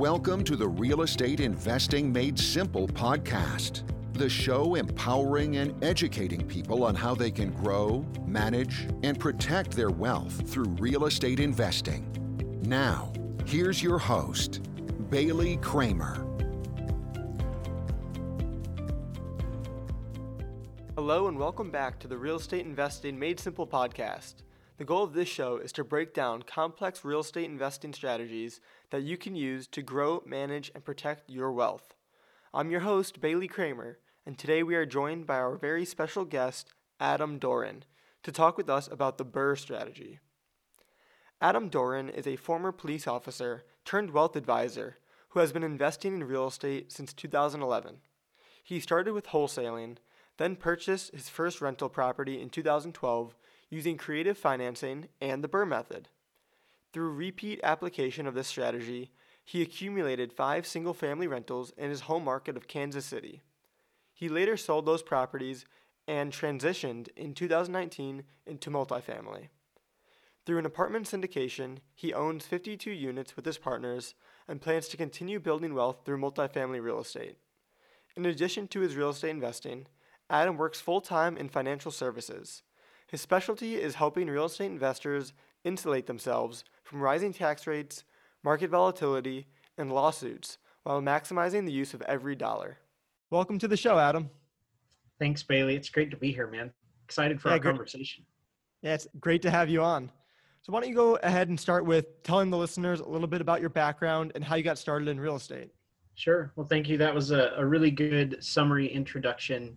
Welcome to the Real Estate Investing Made Simple podcast, the show empowering and educating people on how they can grow, manage, and protect their wealth through real estate investing. Now, here's your host, Bailey Kramer. Hello, and welcome back to the Real Estate Investing Made Simple podcast. The goal of this show is to break down complex real estate investing strategies that you can use to grow, manage, and protect your wealth. I'm your host, Bailey Kramer, and today we are joined by our very special guest, Adam Doran, to talk with us about the BRRRR strategy. Adam Doran is a former police officer turned wealth advisor who has been investing in real estate since 2011. He started with wholesaling, then purchased his first rental property in 2012 using creative financing and the BRRRR method. Through repeat application of this strategy, he accumulated five single family rentals in his home market of Kansas City. He later sold those properties and transitioned in 2019 into multifamily. Through an apartment syndication, he owns 52 units with his partners and plans to continue building wealth through multifamily real estate. In addition to his real estate investing, Adam works full time in financial services. His specialty is helping real estate investors insulate themselves from rising tax rates, market volatility, and lawsuits while maximizing the use of every dollar. Welcome to the show, Adam. Thanks, Bailey. It's great to be here, man. Excited for yeah, our great. conversation. Yeah, it's great to have you on. So, why don't you go ahead and start with telling the listeners a little bit about your background and how you got started in real estate? Sure. Well, thank you. That was a, a really good summary introduction.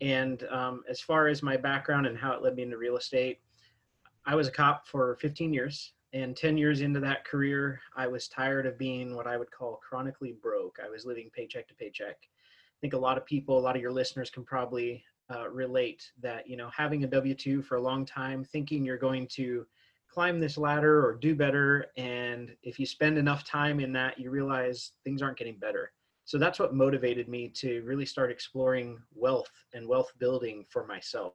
And um, as far as my background and how it led me into real estate, I was a cop for 15 years. And 10 years into that career, I was tired of being what I would call chronically broke. I was living paycheck to paycheck. I think a lot of people, a lot of your listeners can probably uh, relate that, you know, having a W 2 for a long time, thinking you're going to climb this ladder or do better. And if you spend enough time in that, you realize things aren't getting better so that's what motivated me to really start exploring wealth and wealth building for myself.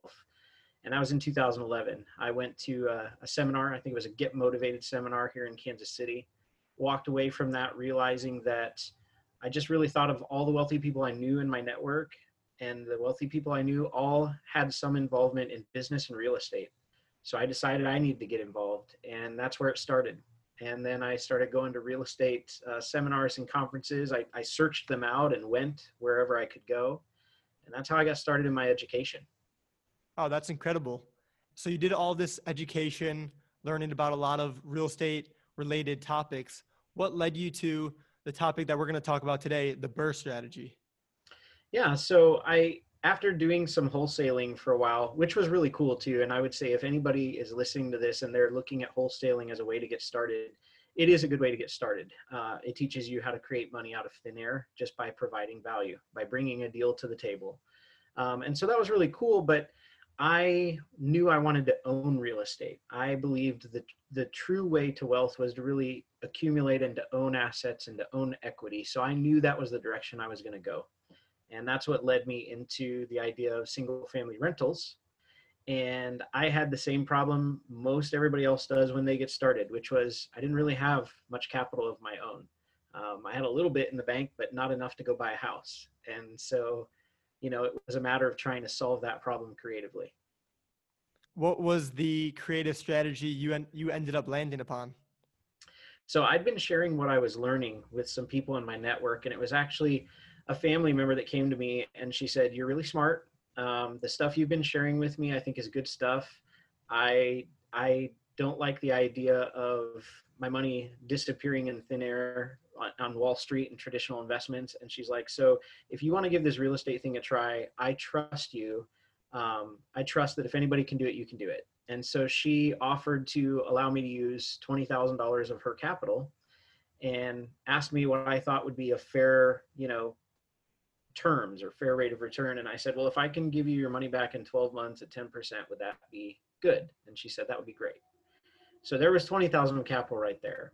And i was in 2011 i went to a, a, seminar i think it was a get motivated seminar here in kansas city. Walked away from that realizing that i just really thought of all the wealthy people i knew in my network and the wealthy people i knew all had some involvement in business and real estate. So i decided i needed to get involved and that's where it started and then I started going to real estate uh, seminars and conferences. I, I searched them out and went wherever I could go. And that's how I got started in my education. Oh, that's incredible. So you did all this education, learning about a lot of real estate related topics. What led you to the topic that we're going to talk about today, the BRRRR strategy? Yeah, so I after doing some wholesaling for a while, which was really cool too, and I would say if anybody is listening to this and they're looking at wholesaling as a way to get started, it is a good way to get started. Uh, it teaches you how to create money out of thin air just by providing value, by bringing a deal to the table. Um, and so that was really cool, but I knew I wanted to own real estate. I believed that the true way to wealth was to really accumulate and to own assets and to own equity. So I knew that was the direction I was going to go. And that's what led me into the idea of single family rentals. And I had the same problem most everybody else does when they get started, which was I didn't really have much capital of my own. Um, I had a little bit in the bank, but not enough to go buy a house. And so, you know, it was a matter of trying to solve that problem creatively. What was the creative strategy you en- you ended up landing upon? So I'd been sharing what I was learning with some people in my network, and it was actually a family member that came to me and she said, "You're really smart. Um, the stuff you've been sharing with me, I think, is good stuff. I I don't like the idea of my money disappearing in thin air on, on Wall Street and traditional investments." And she's like, "So if you want to give this real estate thing a try, I trust you. Um, I trust that if anybody can do it, you can do it." And so she offered to allow me to use twenty thousand dollars of her capital and asked me what I thought would be a fair, you know, terms or fair rate of return. And I said, well, if I can give you your money back in 12 months at 10%, would that be good? And she said, that would be great. So there was 20,000 of capital right there.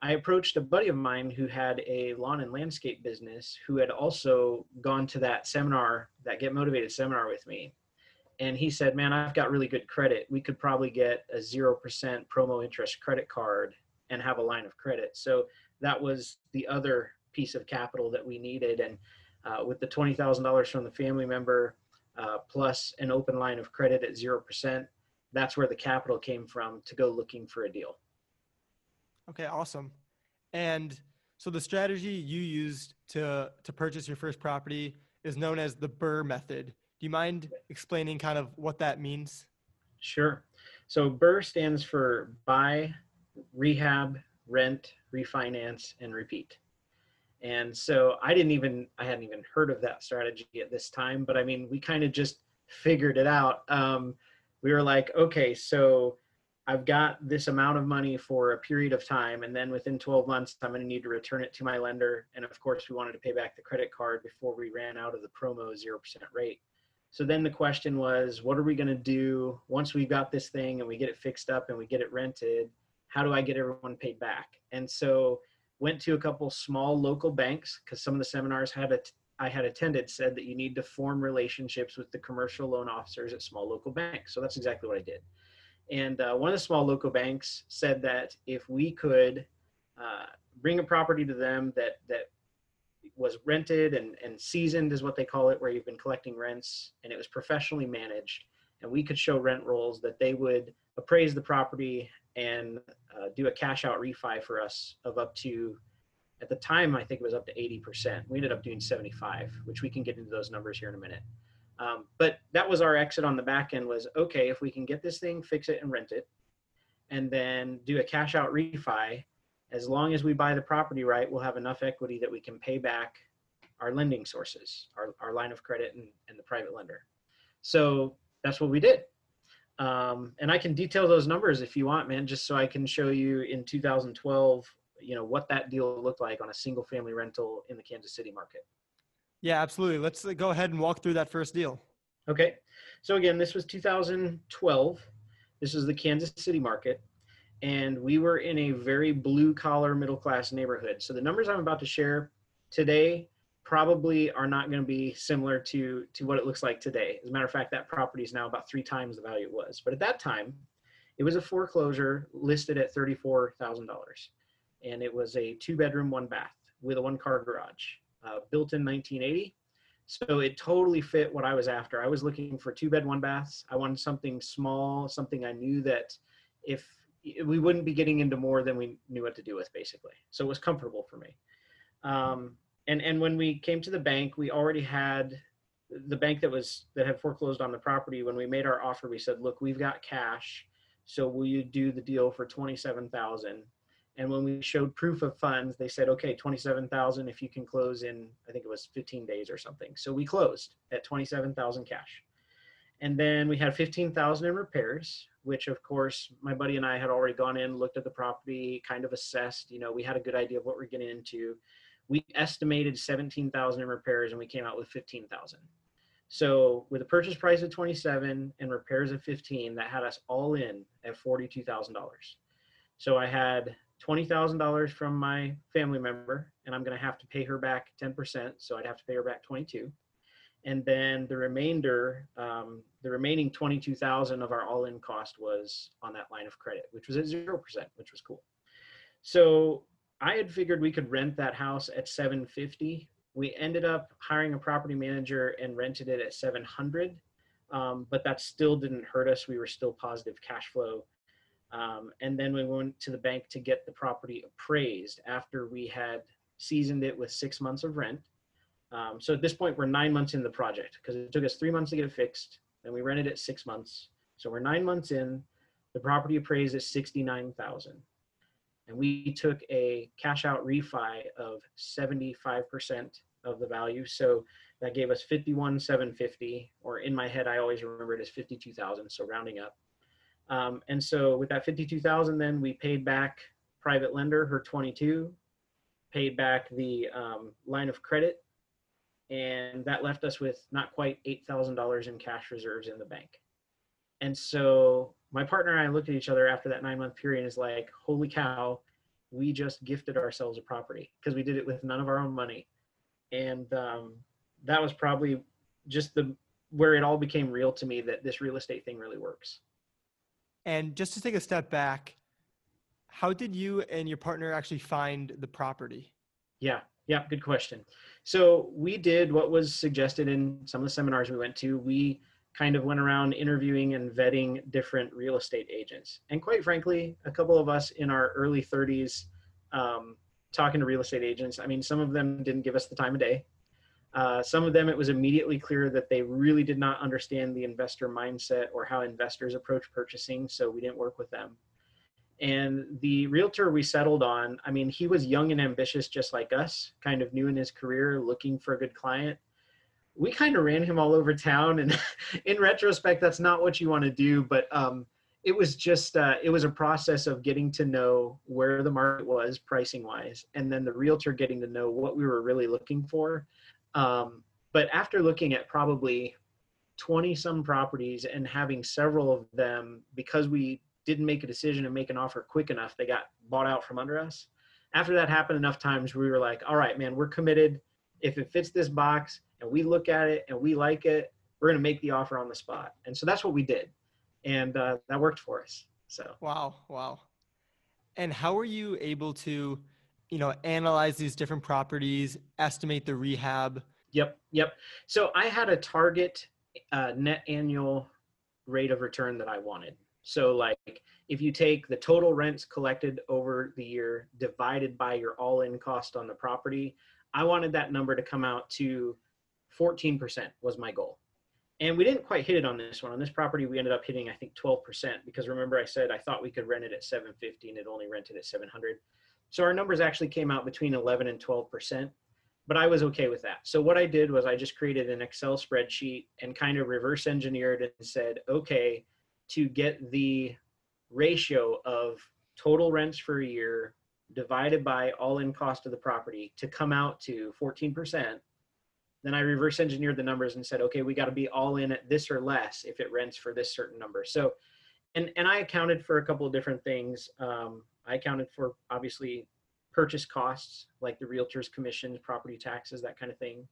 I approached a buddy of mine who had a lawn and landscape business who had also gone to that seminar, that Get Motivated seminar with me. And he said, man, I've got really good credit. We could probably get a 0% promo interest credit card and have a line of credit. So that was the other piece of capital that we needed. And uh, with the $20,000 from the family member uh, plus an open line of credit at 0%, that's where the capital came from to go looking for a deal. Okay, awesome. And so the strategy you used to to purchase your first property is known as the BRRRR method. Do you mind explaining kind of what that means? Sure. So BRRRR stands for buy, rehab, rent, refinance, and repeat. And so I didn't even I hadn't even heard of that strategy at this time, but I mean we kind of just figured it out. Um, we were like, okay, so I've got this amount of money for a period of time, and then within 12 months, I'm going to need to return it to my lender. And of course, we wanted to pay back the credit card before we ran out of the promo 0% rate. So then the question was, what are we going to do once we've got this thing and we get it fixed up and we get it rented? How do I get everyone paid back? And so went to a couple small local banks because some of the seminars had had attended said that you need to form relationships with the commercial loan officers at small local banks. So that's exactly what I did. And uh, one of the small local banks said that if we could uh, bring a property to them that that was rented and, and seasoned is what they call it, where you've been collecting rents and it was professionally managed, and we could show rent rolls that they would appraise the property and uh, do a cash out refi for us of up to at the time i think it was up to 80% we ended up doing 75 which we can get into those numbers here in a minute. Um, but that was our exit on the back end was okay if we can get this thing fix it and rent it and then do a cash out refi as long as we buy the property right we'll have enough equity that we can pay back our lending sources our, our line of credit and, and the private lender. So that's what we did um, and I can detail those numbers if you want, man, just so I can show you in 2012, you know, what that deal looked like on a single family rental in the Kansas City market. Yeah, absolutely. Let's uh, go ahead and walk through that first deal. Okay. So again, this was 2012. This is the Kansas City market. And we were in a very blue collar middle class neighborhood. So the numbers I'm about to share today probably are not going to be similar to to what it looks like today. As a matter of fact, that property is now about three times the value it was. But at that time, it was a foreclosure listed at thirty-four thousand dollars, and it was a two-bedroom, one bath with a one-car garage, uh, built in 1980. So it totally fit what I was after. I was looking for two bed, one baths. I wanted something small, something I knew that if we wouldn't be getting into more than we knew what to do with, basically. So it was comfortable for me. Um, and and when we came to the bank we already had the bank that was that had foreclosed on the property when we made our offer we said look we've got cash so will you do the deal for 27000 and when we showed proof of funds they said okay 27000 if you can close in i think it was 15 days or something. So we closed at 27000 cash. And then we had 15000 in repairs which of course my buddy and i had already gone in looked at the property kind of assessed you know we had a good idea of what we're getting into we estimated 17,000 in repairs and we came out with 15,000. So with a purchase price of 27 and repairs of 15, that had us all in at $42,000. So I had $20,000 from my family member and I'm going to have to pay her back 10%. So I'd have to pay her back 22. And then the remainder, um, the remaining 22,000 of our all-in cost was on that line of credit, which was at 0%, which was cool. So I had figured we could rent that house at 750. We ended up hiring a property manager and rented it at 700. Um, but that still didn't hurt us. We were still positive cash flow. Um, and then we went to the bank to get the property appraised after we had seasoned it with six months of rent. Um, so at this point, we're nine months in the project because it took us three months to get it fixed. Then we rented it six months. So we're nine months in. The property appraised at 69,000 and we took a cash out refi of 75% of the value. So that gave us 51,750, or in my head, I always remember it as 52,000. So rounding up. Um, and so with that 52,000, then we paid back private lender her 22, paid back the um, line of credit, and that left us with not quite $8,000 in cash reserves in the bank. And so my partner and I looked at each other after that nine month period and is like, holy cow, we just gifted ourselves a property because we did it with none of our own money. And um, that was probably just the where it all became real to me that this real estate thing really works. And just to take a step back, how did you and your partner actually find the property? Yeah, yeah, good question. So we did what was suggested in some of the seminars we went to. We kind of went around interviewing and vetting different real estate agents. And quite frankly, a couple of us in our early 30s um, talking to real estate agents, I mean, some of them didn't give us the time of day. Uh, some of them, it was immediately clear that they really did not understand the investor mindset or how investors approach purchasing, so we didn't work with them. And the realtor we settled on, I mean, he was young and ambitious just like us, kind of new in his career, looking for a good client we kind of ran him all over town and in retrospect that's not what you want to do but um, it was just uh, it was a process of getting to know where the market was pricing wise and then the realtor getting to know what we were really looking for. Um, but after looking at probably 20 some properties and having several of them because we didn't make a decision and make an offer quick enough they got bought out from under us. After that happened enough times we were like all right man we're committed. If it fits this box and we look at it and we like it, we're going to make the offer on the spot. And so that's what we did. And uh, that worked for us. So, wow, wow. And how were you able to, you know, analyze these different properties, estimate the rehab? Yep, yep. So I had a target uh, net annual rate of return that I wanted. So, like, if you take the total rents collected over the year divided by your all in cost on the property, I wanted that number to come out to 14% was my goal. And we didn't quite hit it on this one. On this property, we ended up hitting, I think, 12% because remember I said I thought we could rent it at 750 and it only rented at 700. So our numbers actually came out between 11 and 12%, but I was okay with that. So what I did was I just created an Excel spreadsheet and kind of reverse engineered and said, okay, to get the ratio of total rents for a year divided by all in cost of the property to come out to 14%, then I reverse engineered the numbers and said, okay, we got to be all in at this or less if it rents for this certain number. So, and and I accounted for a couple of different things. Um, I accounted for obviously purchase costs like the realtor's commissions, property taxes, that kind of thing.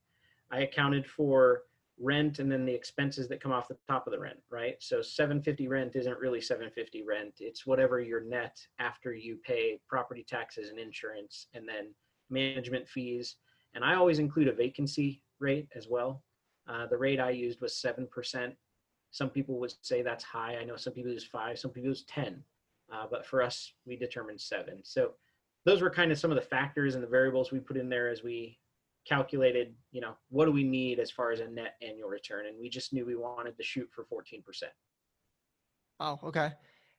I accounted for rent and then the expenses that come off the top of the rent, right? So 750 rent isn't really 750 rent. It's whatever your net after you pay property taxes and insurance and then management fees. And I always include a vacancy rate as well. Uh, the rate I used was 7%. Some people would say that's high. I know some people use five, some people use 10. Uh, but for us, we determined seven. So those were kind of some of the factors and the variables we put in there as we calculated, you know, what do we need as far as a net annual return? And we just knew we wanted to shoot for 14%. Oh, okay.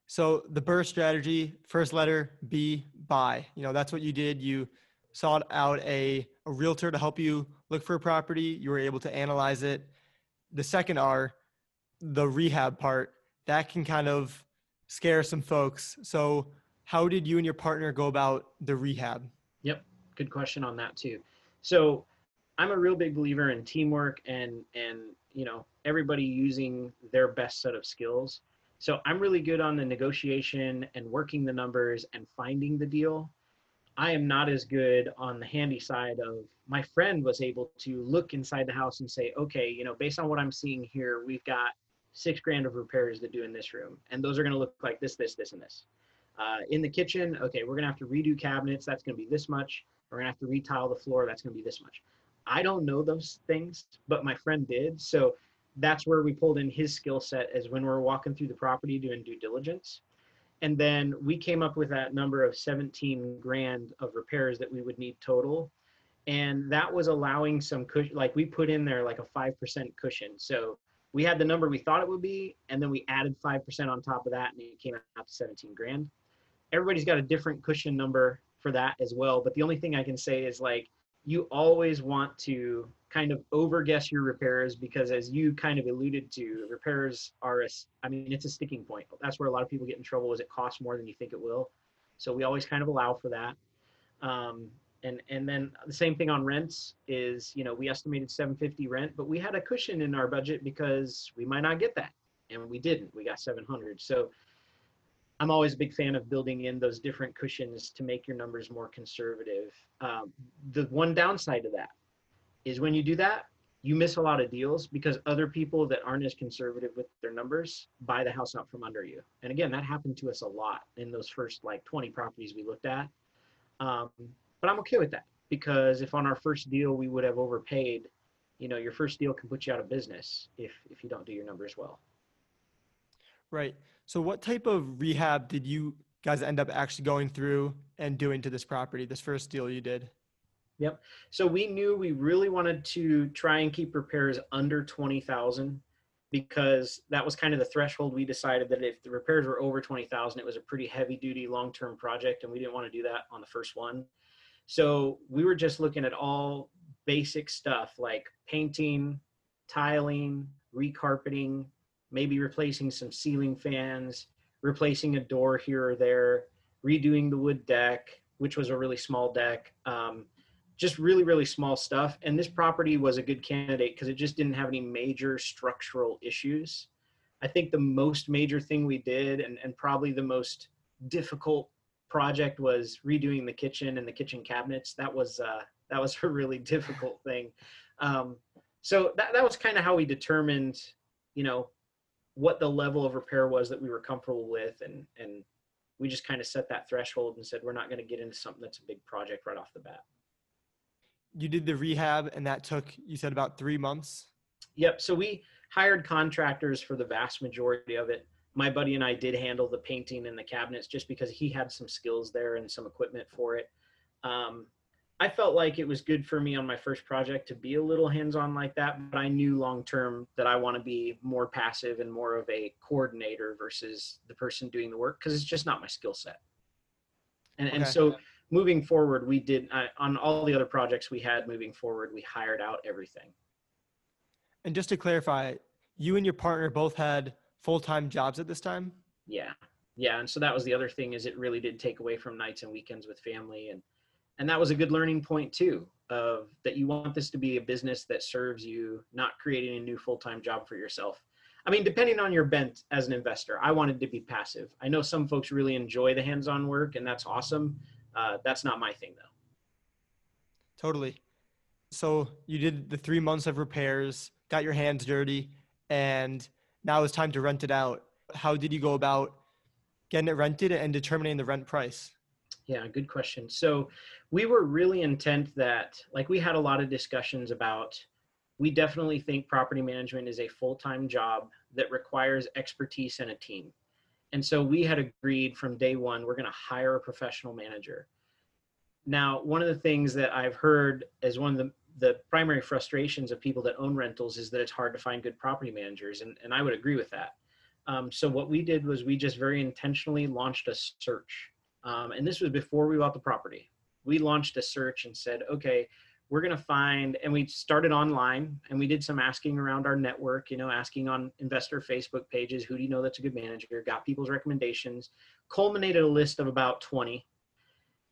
So the BRRRR strategy, first letter B, buy. You know, that's what you did. You sought out a, a realtor to help you look for a property. You were able to analyze it. The second R, the rehab part, that can kind of scare some folks. So, how did you and your partner go about the rehab? Yep, good question on that too. So, I'm a real big believer in teamwork and and you know everybody using their best set of skills. So I'm really good on the negotiation and working the numbers and finding the deal. I am not as good on the handy side of my friend was able to look inside the house and say, okay, you know, based on what I'm seeing here, we've got six grand of repairs to do in this room. And those are going to look like this, this, this, and this. Uh, in the kitchen, okay, we're going to have to redo cabinets. That's going to be this much. We're going to have to retile the floor. That's going to be this much. I don't know those things, but my friend did. So that's where we pulled in his skill set as when we're walking through the property doing due diligence. And then we came up with that number of 17 grand of repairs that we would need total. And that was allowing some cushion, like we put in there like a 5% cushion. So we had the number we thought it would be, and then we added 5% on top of that, and it came out to 17 grand. Everybody's got a different cushion number for that as well. But the only thing I can say is like, you always want to kind of over guess your repairs because as you kind of alluded to repairs are a, i mean it's a sticking point. That's where a lot of people get in trouble is it costs more than you think it will. So we always kind of allow for that. Um, and and then the same thing on rents is you know we estimated 750 rent but we had a cushion in our budget because we might not get that and we didn't. We got 700 so i'm always a big fan of building in those different cushions to make your numbers more conservative. Um, the one downside to that is when you do that, you miss a lot of deals because other people that aren't as conservative with their numbers buy the house out from under you. And again, that happened to us a lot in those first like 20 properties we looked at. Um, but I'm okay with that because if on our first deal we would have overpaid, you know, your first deal can put you out of business if if you don't do your numbers well. Right. So what type of rehab did you guys end up actually going through and doing to this property, this first deal you did? Yep. So we knew we really wanted to try and keep repairs under 20,000 because that was kind of the threshold we decided that if the repairs were over 20,000 it was a pretty heavy duty long-term project and we didn't want to do that on the first one. So we were just looking at all basic stuff like painting, tiling, recarpeting, maybe replacing some ceiling fans, replacing a door here or there, redoing the wood deck, which was a really small deck. Um, just really really small stuff. And this property was a good candidate because it just didn't have any major structural issues. I think the most major thing we did and, and probably the most difficult project was redoing the kitchen and the kitchen cabinets. That was uh, that was a really difficult thing. Um, so that, that was kind of how we determined you know what the level of repair was that we were comfortable with. And and we just kind of set that threshold and said we're not going to get into something that's a big project right off the bat you did the rehab and that took you said about three months? Yep so we hired contractors for the vast majority of it. My buddy and i did handle the painting and the cabinets just because he had some skills there and some equipment for it. Um, i felt like it was good for me on my first project to be a little hands-on like that but i knew long term that i want to be more passive and more of a coordinator versus the person doing the work because it's just not my skill set. And, okay. and so moving forward, we did uh, on all the other projects we had moving forward, we hired out everything. And just to clarify, you and your partner both had full-time jobs at this time? Yeah. Yeah, and so that was the other thing is it really did take away from nights and weekends with family and and that was a good learning point too of that you want this to be a business that serves you, not creating a new full-time job for yourself. I mean, depending on your bent as an investor, I wanted to be passive. I know some folks really enjoy the hands-on work and that's awesome uh, that's not my thing though. Totally. So you did the three months of repairs, got your hands dirty, and now it's time to rent it out. How did you go about getting it rented and determining the rent price? Yeah, good question. So we were really intent that, like, we had a lot of discussions about. We definitely think property management is a full time job that requires expertise and a team. And so we had agreed from day one, we're going to hire a professional manager. Now, one of the things that I've heard as one of the, the primary frustrations of people that own rentals is that it's hard to find good property managers. And, and I would agree with that. Um, so what we did was we just very intentionally launched a search. Um, and this was before we bought the property. We launched a search and said, okay, we're going to find and we started online and we did some asking around our network you know asking on investor facebook pages who do you know that's a good manager got people's recommendations culminated a list of about 20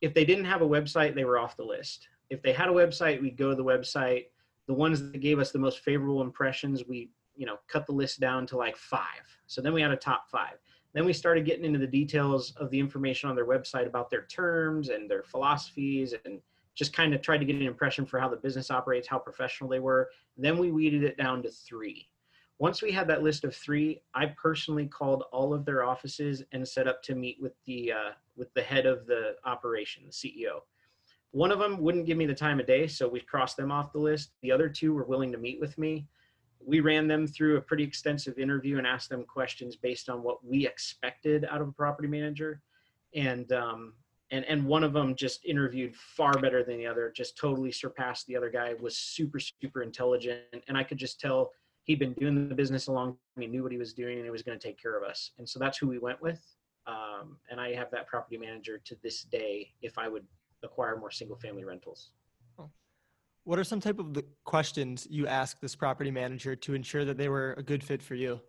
if they didn't have a website they were off the list. If they had a website we'd go to the website. The ones that gave us the most favorable impressions we you know cut the list down to like five. So then we had a top five. Then we started getting into the details of the information on their website about their terms and their philosophies and just kind of tried to get an impression for how the business operates, how professional they were. Then we weeded it down to three. Once we had that list of three, I personally called all of their offices and set up to meet with the uh, with the head of the operation, the CEO. One of them wouldn't give me the time of day, so we crossed them off the list. The other two were willing to meet with me. We ran them through a pretty extensive interview and asked them questions based on what we expected out of a property manager. And um, and and one of them just interviewed far better than the other just totally surpassed the other guy was super super intelligent and i could just tell he'd been doing the business a long time he knew what he was doing and he was going to take care of us and so that's who we went with um, and i have that property manager to this day if i would acquire more single family rentals what are some type of the questions you ask this property manager to ensure that they were a good fit for you?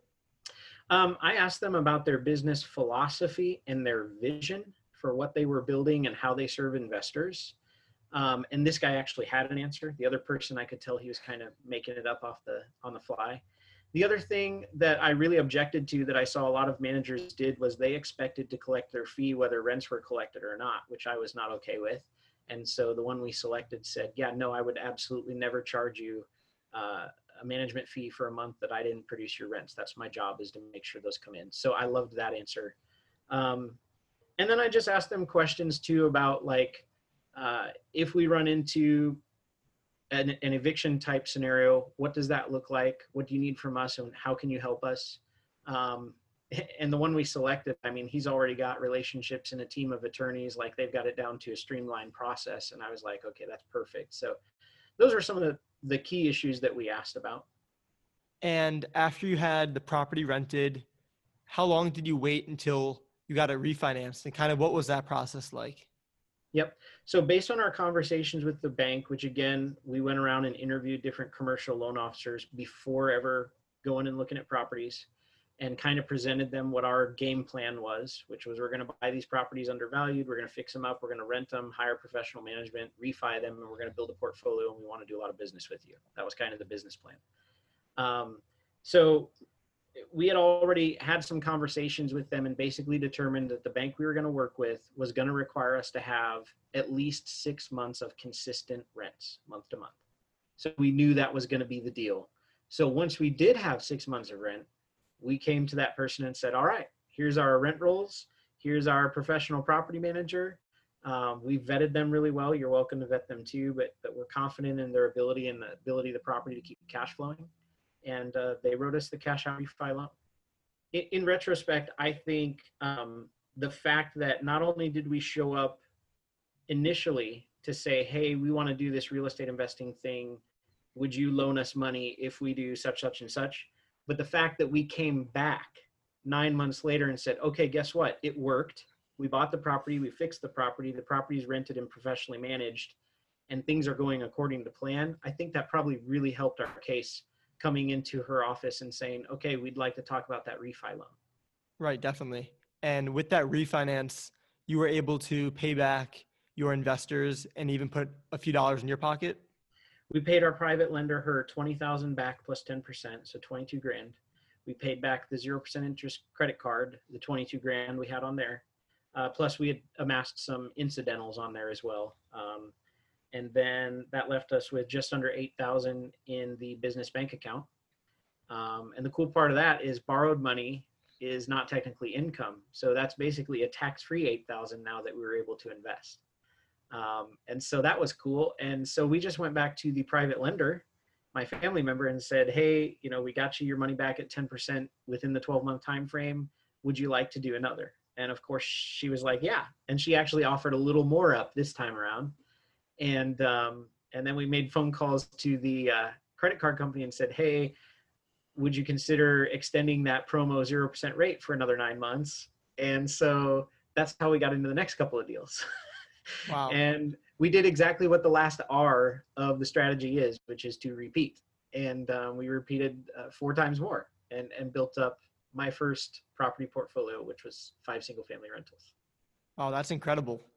Um, i asked them about their business philosophy and their vision for what they were building and how they serve investors. Um, and this guy actually had an answer. The other person, I could tell he was kind of making it up off the on the fly. The other thing that I really objected to that I saw a lot of managers did was they expected to collect their fee whether rents were collected or not, which I was not okay with. And so the one we selected said, "Yeah, no, I would absolutely never charge you uh, a management fee for a month that I didn't produce your rents. That's my job is to make sure those come in. So I loved that answer. Um, and then I just asked them questions too about like uh, if we run into an, an eviction type scenario, what does that look like? What do you need from us, and how can you help us? Um, and the one we selected, I mean, he's already got relationships and a team of attorneys, like they've got it down to a streamlined process. And I was like, okay, that's perfect. So those are some of the, the key issues that we asked about. And after you had the property rented, how long did you wait until you got it refinanced and kind of what was that process like? Yep. So based on our conversations with the bank, which again, we went around and interviewed different commercial loan officers before ever going and looking at properties and kind of presented them what our game plan was, which was we're going to buy these properties undervalued, we're going to fix them up, we're going to rent them, hire professional management, refi them, and we're going to build a portfolio and we want to do a lot of business with you. That was kind of the business plan. Um, so we had already had some conversations with them and basically determined that the bank we were going to work with was going to require us to have at least six months of consistent rents month to month. So we knew that was going to be the deal. So once we did have six months of rent, we came to that person and said, all right, here's our rent rolls. Here's our professional property manager. Um, we vetted them really well. You're welcome to vet them too, but, but we're confident in their ability and the ability of the property to keep cash flowing and uh, they wrote us the cash out refi loan. In, in retrospect, I think um, the fact that not only did we show up initially to say, hey, we want to do this real estate investing thing, would you loan us money if we do such, such, and such? But the fact that we came back nine months later and said, okay, guess what? It worked. We bought the property, we fixed the property, the property is rented and professionally managed, and things are going according to plan. I think that probably really helped our case coming into her office and saying, okay, we'd like to talk about that refi loan. Right, definitely. And with that refinance, you were able to pay back your investors and even put a few dollars in your pocket? We paid our private lender her 20,000 back plus 10%, so 22 grand. We paid back the 0% interest credit card, the 22 grand we had on there. Uh, plus we had amassed some incidentals on there as well. Um, and then that left us with just under 8000 in the business bank account. Um, and the cool part of that is borrowed money is not technically income. So that's basically a tax-free 8000 now that we were able to invest. Um, and so that was cool. And so we just went back to the private lender my family member and said hey you know we got you your money back at 10% within the 12 month time frame would you like to do another? And of course she was like yeah. And she actually offered a little more up this time around and um, and then we made phone calls to the uh, credit card company and said, hey, would you consider extending that promo zero percent rate for another nine months? And so that's how we got into the next couple of deals. Wow. and we did exactly what the last R of the strategy is, which is to repeat. And um, we repeated uh, four times more and, and built up my first property portfolio, which was five single family rentals. Oh, that's incredible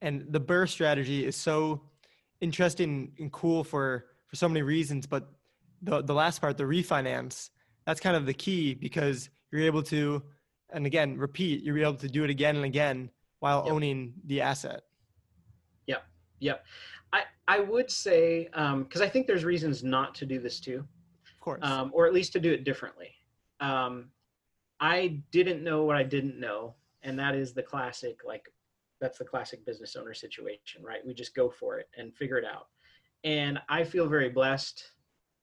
and the BRRRR strategy is so interesting and cool for for so many reasons but the the last part the refinance that's kind of the key because you're able to and again repeat you're able to do it again and again while yep. owning the asset. Yep. Yep. I i would say because um, i think there's reasons not to do this too. Of course. Um, or at least to do it differently. Um, i didn't know what i didn't know and that is the classic like that's the classic business owner situation, right? We just go for it and figure it out. And I feel very blessed,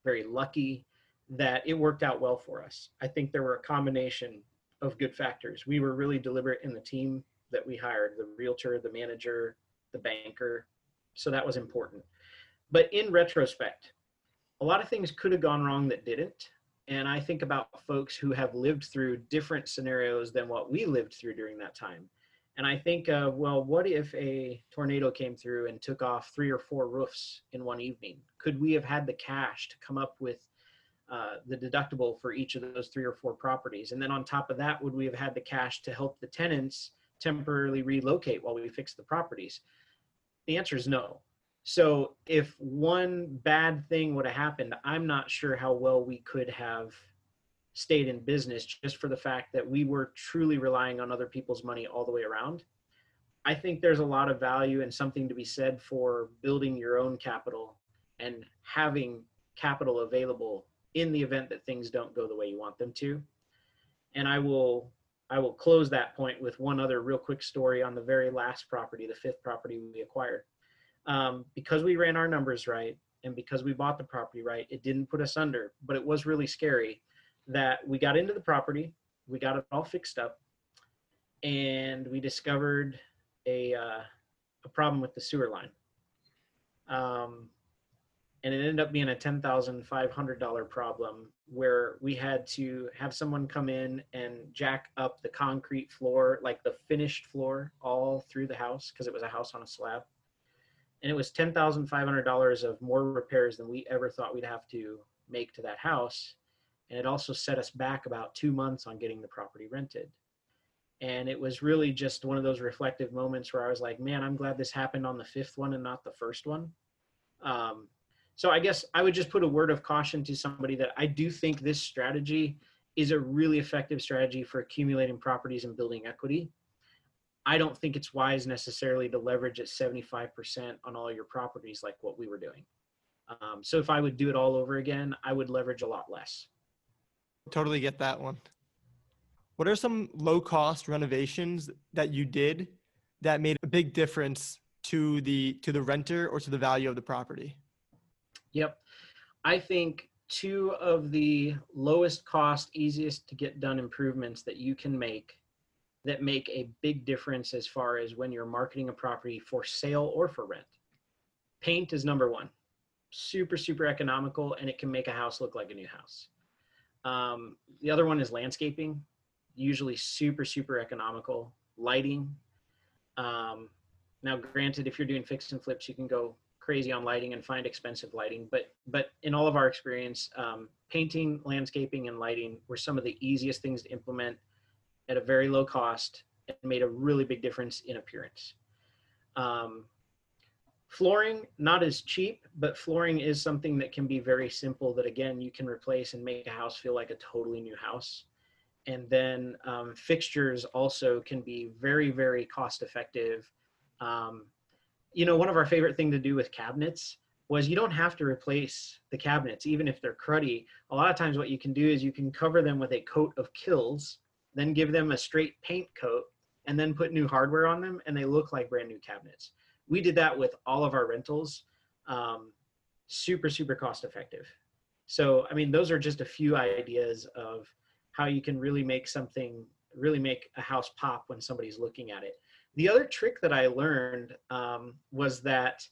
very lucky that it worked out well for us. I think there were a combination of good factors. We were really deliberate in the team that we hired the realtor, the manager, the banker. So that was important. But in retrospect, a lot of things could have gone wrong that didn't. And I think about folks who have lived through different scenarios than what we lived through during that time. And I think, uh, well, what if a tornado came through and took off three or four roofs in one evening? Could we have had the cash to come up with uh, the deductible for each of those three or four properties? And then on top of that, would we have had the cash to help the tenants temporarily relocate while we fix the properties? The answer is no. So if one bad thing would have happened, I'm not sure how well we could have stayed in business just for the fact that we were truly relying on other people's money all the way around. I think there's a lot of value and something to be said for building your own capital and having capital available in the event that things don't go the way you want them to. And I will I will close that point with one other real quick story on the very last property, the fifth property we acquired. Um, because we ran our numbers right and because we bought the property right, it didn't put us under, but it was really scary that we got into the property, we got it all fixed up, and we discovered a uh, a problem with the sewer line. Um, and it ended up being a ten thousand five hundred dollar problem where we had to have someone come in and jack up the concrete floor, like the finished floor, all through the house because it was a house on a slab. And it was ten thousand five hundred dollars of more repairs than we ever thought we'd have to make to that house. And it also set us back about two months on getting the property rented. And it was really just one of those reflective moments where I was like, man, I'm glad this happened on the fifth one and not the first one. Um, so I guess I would just put a word of caution to somebody that I do think this strategy is a really effective strategy for accumulating properties and building equity. I don't think it's wise necessarily to leverage at 75% on all your properties like what we were doing. Um, so if I would do it all over again, I would leverage a lot less. Totally get that one. What are some low cost renovations that you did that made a big difference to the to the renter or to the value of the property? Yep. I think two of the lowest cost, easiest to get done improvements that you can make that make a big difference as far as when you're marketing a property for sale or for rent. Paint is number one. Super, super economical, and it can make a house look like a new house. Um, the other one is landscaping, usually super, super economical. Lighting. Um, now, granted, if you're doing fix and flips, you can go crazy on lighting and find expensive lighting. But but in all of our experience, um, painting, landscaping, and lighting were some of the easiest things to implement at a very low cost and made a really big difference in appearance. Um, flooring, not as cheap, but flooring is something that can be very simple that again, you can replace and make a house feel like a totally new house. And then um, fixtures also can be very, very cost effective. Um, you know, one of our favorite thing to do with cabinets was you don't have to replace the cabinets, even if they're cruddy. A lot of times what you can do is you can cover them with a coat of Kilz, then give them a straight paint coat, and then put new hardware on them, and they look like brand new cabinets. We did that with all of our rentals. Um, super, super cost effective. So, I mean, those are just a few ideas of how you can really make something, really make a house pop when somebody's looking at it. The other trick that I learned um, was that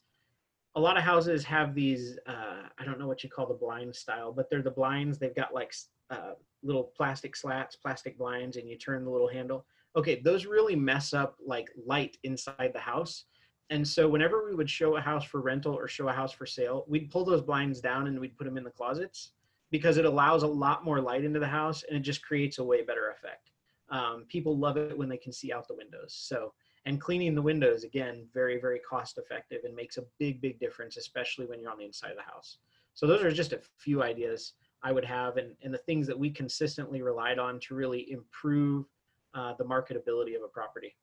a lot of houses have these, uh, I don't know what you call the blind style, but they're the blinds. They've got like uh, little plastic slats, plastic blinds, and you turn the little handle. Okay, those really mess up like light inside the house. And so whenever we would show a house for rental or show a house for sale, we'd pull those blinds down and we'd put them in the closets because it allows a lot more light into the house and it just creates a way better effect. Um, people love it when they can see out the windows. So and cleaning the windows again very very cost effective and makes a big big difference especially when you're on the inside of the house so those are just a few ideas i would have and, and the things that we consistently relied on to really improve uh, the marketability of a property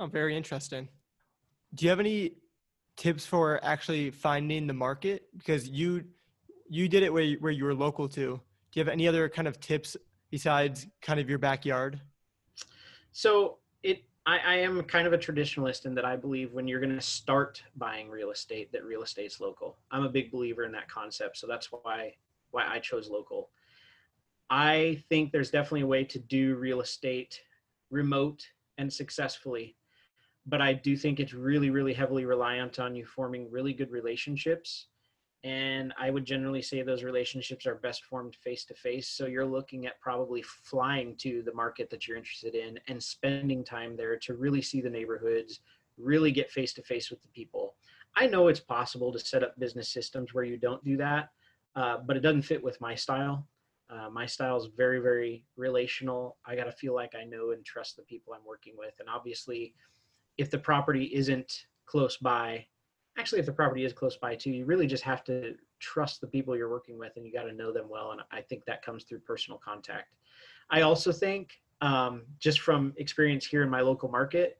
oh very interesting do you have any tips for actually finding the market because you you did it where you, where you were local to do you have any other kind of tips besides kind of your backyard so it I, I am kind of a traditionalist in that I believe when you're going to start buying real estate, that real estate's local. I'm a big believer in that concept, so that's why why I chose local. I think there's definitely a way to do real estate remote and successfully, but I do think it's really, really heavily reliant on you forming really good relationships and I would generally say those relationships are best formed face to face. So you're looking at probably flying to the market that you're interested in and spending time there to really see the neighborhoods, really get face to face with the people. I know it's possible to set up business systems where you don't do that, uh, but it doesn't fit with my style. Uh, my style is very, very relational. I got to feel like I know and trust the people I'm working with. And obviously, if the property isn't close by, actually if the property is close by too you really just have to trust the people you're working with and you got to know them well and i think that comes through personal contact i also think um, just from experience here in my local market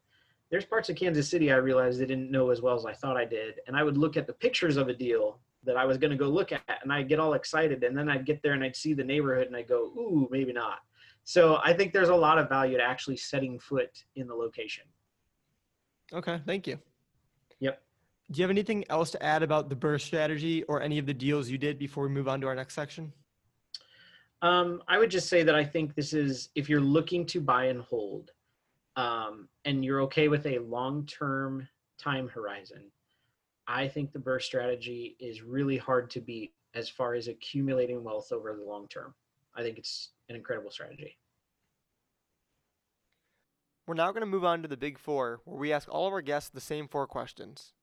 there's parts of kansas city i realized i didn't know as well as i thought i did and i would look at the pictures of a deal that I was going to go look at. And I'd get all excited. And then I'd get there and I'd see the neighborhood and I'd go, ooh, maybe not. So I think there's a lot of value to actually setting foot in the location. Okay, thank you. Yep. Do you have anything else to add about the BRRRR strategy or any of the deals you did before we move on to our next section? Um, I would just say that I think this is if you're looking to buy and hold, um, and you're okay with a long-term time horizon, I think the BRRRR strategy is really hard to beat as far as accumulating wealth over the long term. I think it's an incredible strategy. We're now going to move on to the big four, where we ask all of our guests the same four questions.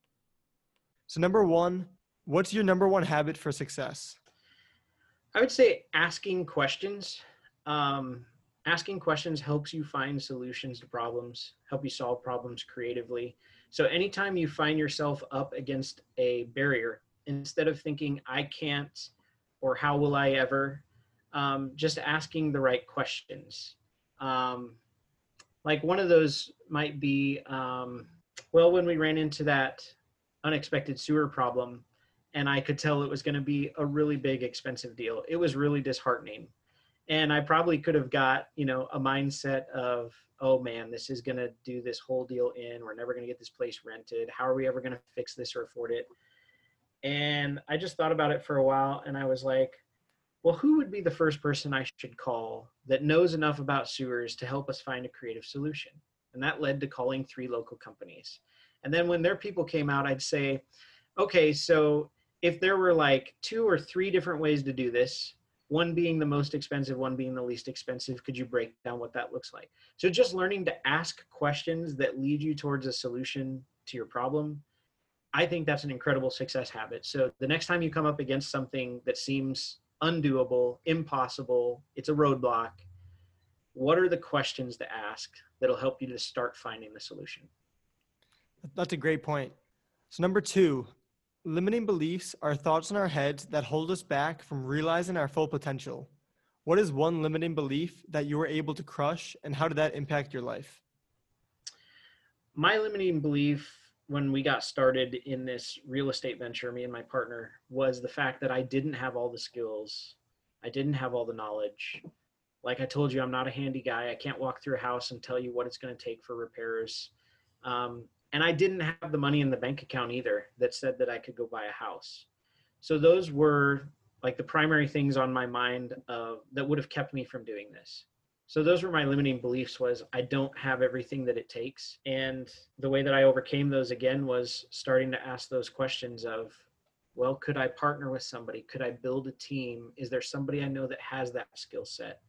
So, number one, what's your number one habit for success? I would say asking questions. Um, asking questions helps you find solutions to problems, help you solve problems creatively. So, anytime you find yourself up against a barrier, instead of thinking, I can't or how will I ever, um, just asking the right questions. Um, like one of those might be, um, well, when we ran into that unexpected sewer problem, and I could tell it was going to be a really big, expensive deal. It was really disheartening. And I probably could have got, you know, a mindset of, oh man, this is going to do this whole deal in. We're never going to get this place rented. How are we ever going to fix this or afford it? And I just thought about it for a while and I was like, well, who would be the first person I should call that knows enough about sewers to help us find a creative solution? And that led to calling three local companies. And then when their people came out, I'd say, okay, so if there were like two or three different ways to do this, one being the most expensive, one being the least expensive, could you break down what that looks like? So just learning to ask questions that lead you towards a solution to your problem. I think that's an incredible success habit. So the next time you come up against something that seems undoable, impossible, it's a roadblock. What are the questions to ask that'll help you to start finding the solution? That's a great point. So, number two, limiting beliefs are thoughts in our heads that hold us back from realizing our full potential. What is one limiting belief that you were able to crush, and how did that impact your life? My limiting belief when we got started in this real estate venture, me and my partner, was the fact that I didn't have all the skills. I didn't have all the knowledge. Like I told you, I'm not a handy guy. I can't walk through a house and tell you what it's going to take for repairs. Um, and I didn't have the money in the bank account either that said that I could go buy a house. So those were like the primary things on my mind uh, that would have kept me from doing this so those were my limiting beliefs was i don't have everything that it takes. And the way that i overcame those again was starting to ask those questions of well could i partner with somebody? Could i build a team? Is there somebody i know that has that skill set?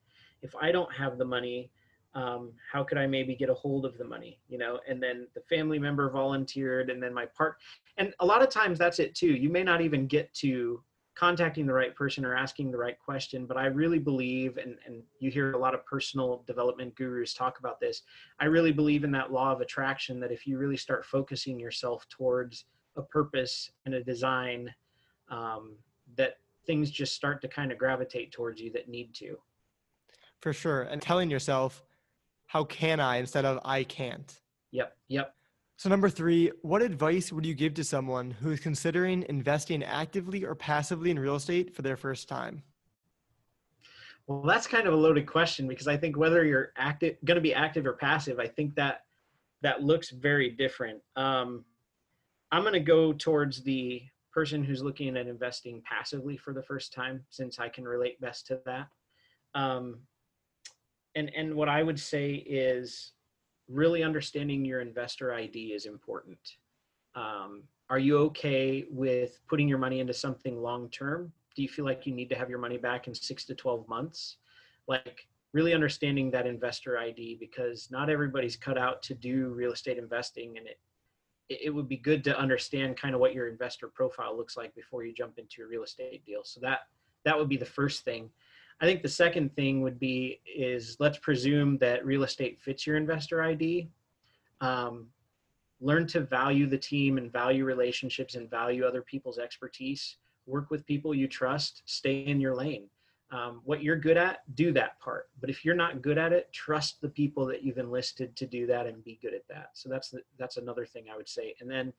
If i don't have the money um, how could i maybe get a hold of the money you know? And then the family member volunteered and then my part and a lot of times that's it too. You may not even get to contacting the right person or asking the right question but i really believe and, and you hear a lot of personal development gurus talk about this i really believe in that law of attraction that if you really start focusing yourself towards a purpose and a design um, that things just start to kind of gravitate towards you that need to. For sure and telling yourself how can i? instead of i can't. Yep yep so, number three, what advice would you give to someone who is considering investing actively or passively in real estate for their first time? Well, that's kind of a loaded question because I think whether you're active, going to be active or passive, I think that that looks very different. Um, I'm going to go towards the person who's looking at investing passively for the first time, since I can relate best to that. Um, and and what I would say is really understanding your investor ID is important. Um, are you okay with putting your money into something long term? Do you feel like you need to have your money back in six to 12 months? Like, really understanding that investor ID because not everybody's cut out to do real estate investing and it it would be good to understand kind of what your investor profile looks like before you jump into a real estate deal. So that that would be the first thing. I think the second thing would be is let's presume that real estate fits your investor ID. Um, learn to value the team and value relationships and value other people's expertise. Work with people you trust. Stay in your lane. Um, what you're good at, do that part. But if you're not good at it, trust the people that you've enlisted to do that and be good at that. So that's the, that's another thing I would say. And then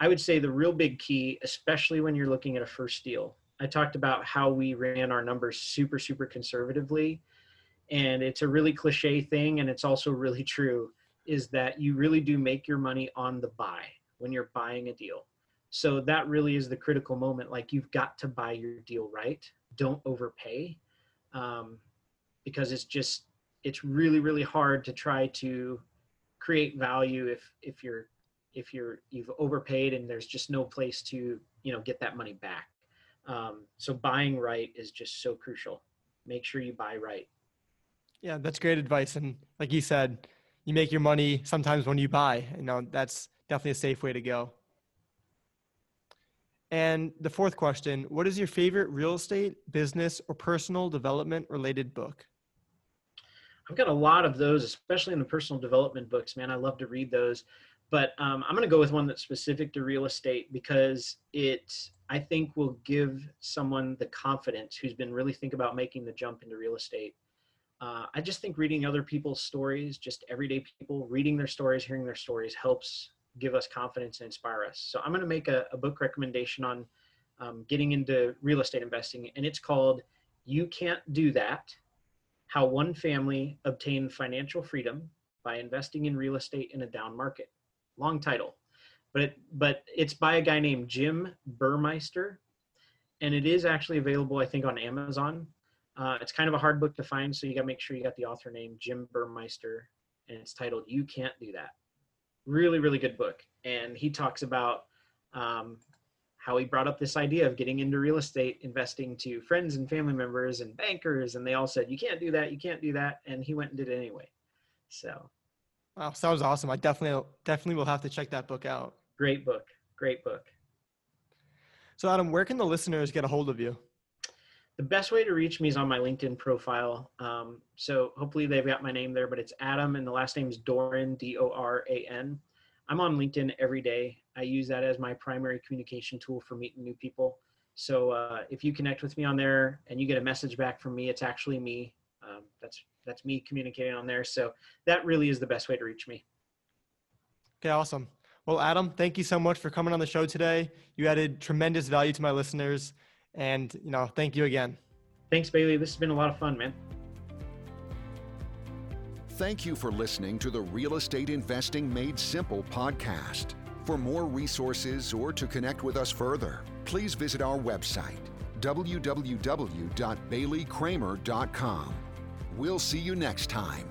I would say the real big key, especially when you're looking at a first deal, I talked about how we ran our numbers super, super conservatively. And it's a really cliche thing, and it's also really true, is that you really do make your money on the buy when you're buying a deal. So that really is the critical moment. Like you've got to buy your deal right. Don't overpay. Um, because it's just it's really really hard to try to create value if if you're if you're you've overpaid and there's just no place to you know get that money back um, so buying right is just so crucial. Make sure you buy right. Yeah that's great advice. And like you said you make your money sometimes when you buy. You know that's definitely a safe way to go. And the fourth question what is your favorite real estate business or personal development related book? I've got a lot of those, especially in the personal development books. Man, I love to read those. But um, I'm going to go with one that's specific to real estate because it, I think, will give someone the confidence who's been really think about making the jump into real estate. Uh, I just think reading other people's stories, just everyday people, reading their stories, hearing their stories, helps give us confidence and inspire us. So I'm going to make a, a book recommendation on um, getting into real estate investing, and it's called "You Can't Do That." How One Family Obtained Financial Freedom by Investing in Real Estate in a Down Market. Long title, but it, but it's by a guy named Jim Burmeister, and it is actually available, I think, on Amazon. Uh, it's kind of a hard book to find, so you got to make sure you got the author name, Jim Burmeister, and it's titled "You Can't Do That." Really, really good book, and he talks about um, how he brought up this idea of getting into real estate investing to friends and family members and bankers and they all said you can't do that you can't do that and he went and did it anyway. So wow sounds awesome. I definitely definitely will have to check that book out great book great book so adam where can the listeners get a hold of you the best way to reach me is on my linkedin profile um, so hopefully they've got my name there but it's adam and the last name is doran d-o-r-a-n I'm on LinkedIn every day. I use that as my primary communication tool for meeting new people. So uh, if you connect with me on there and you get a message back from me, it's actually me. Um, that's that's me communicating on there. So that really is the best way to reach me. Okay, awesome. Well, Adam, thank you so much for coming on the show today. You added tremendous value to my listeners, and you know, thank you again. Thanks, Bailey. This has been a lot of fun, man. Thank you for listening to the Real Estate Investing Made Simple podcast. For more resources or to connect with us further, please visit our website, www.baileykramer.com. We'll see you next time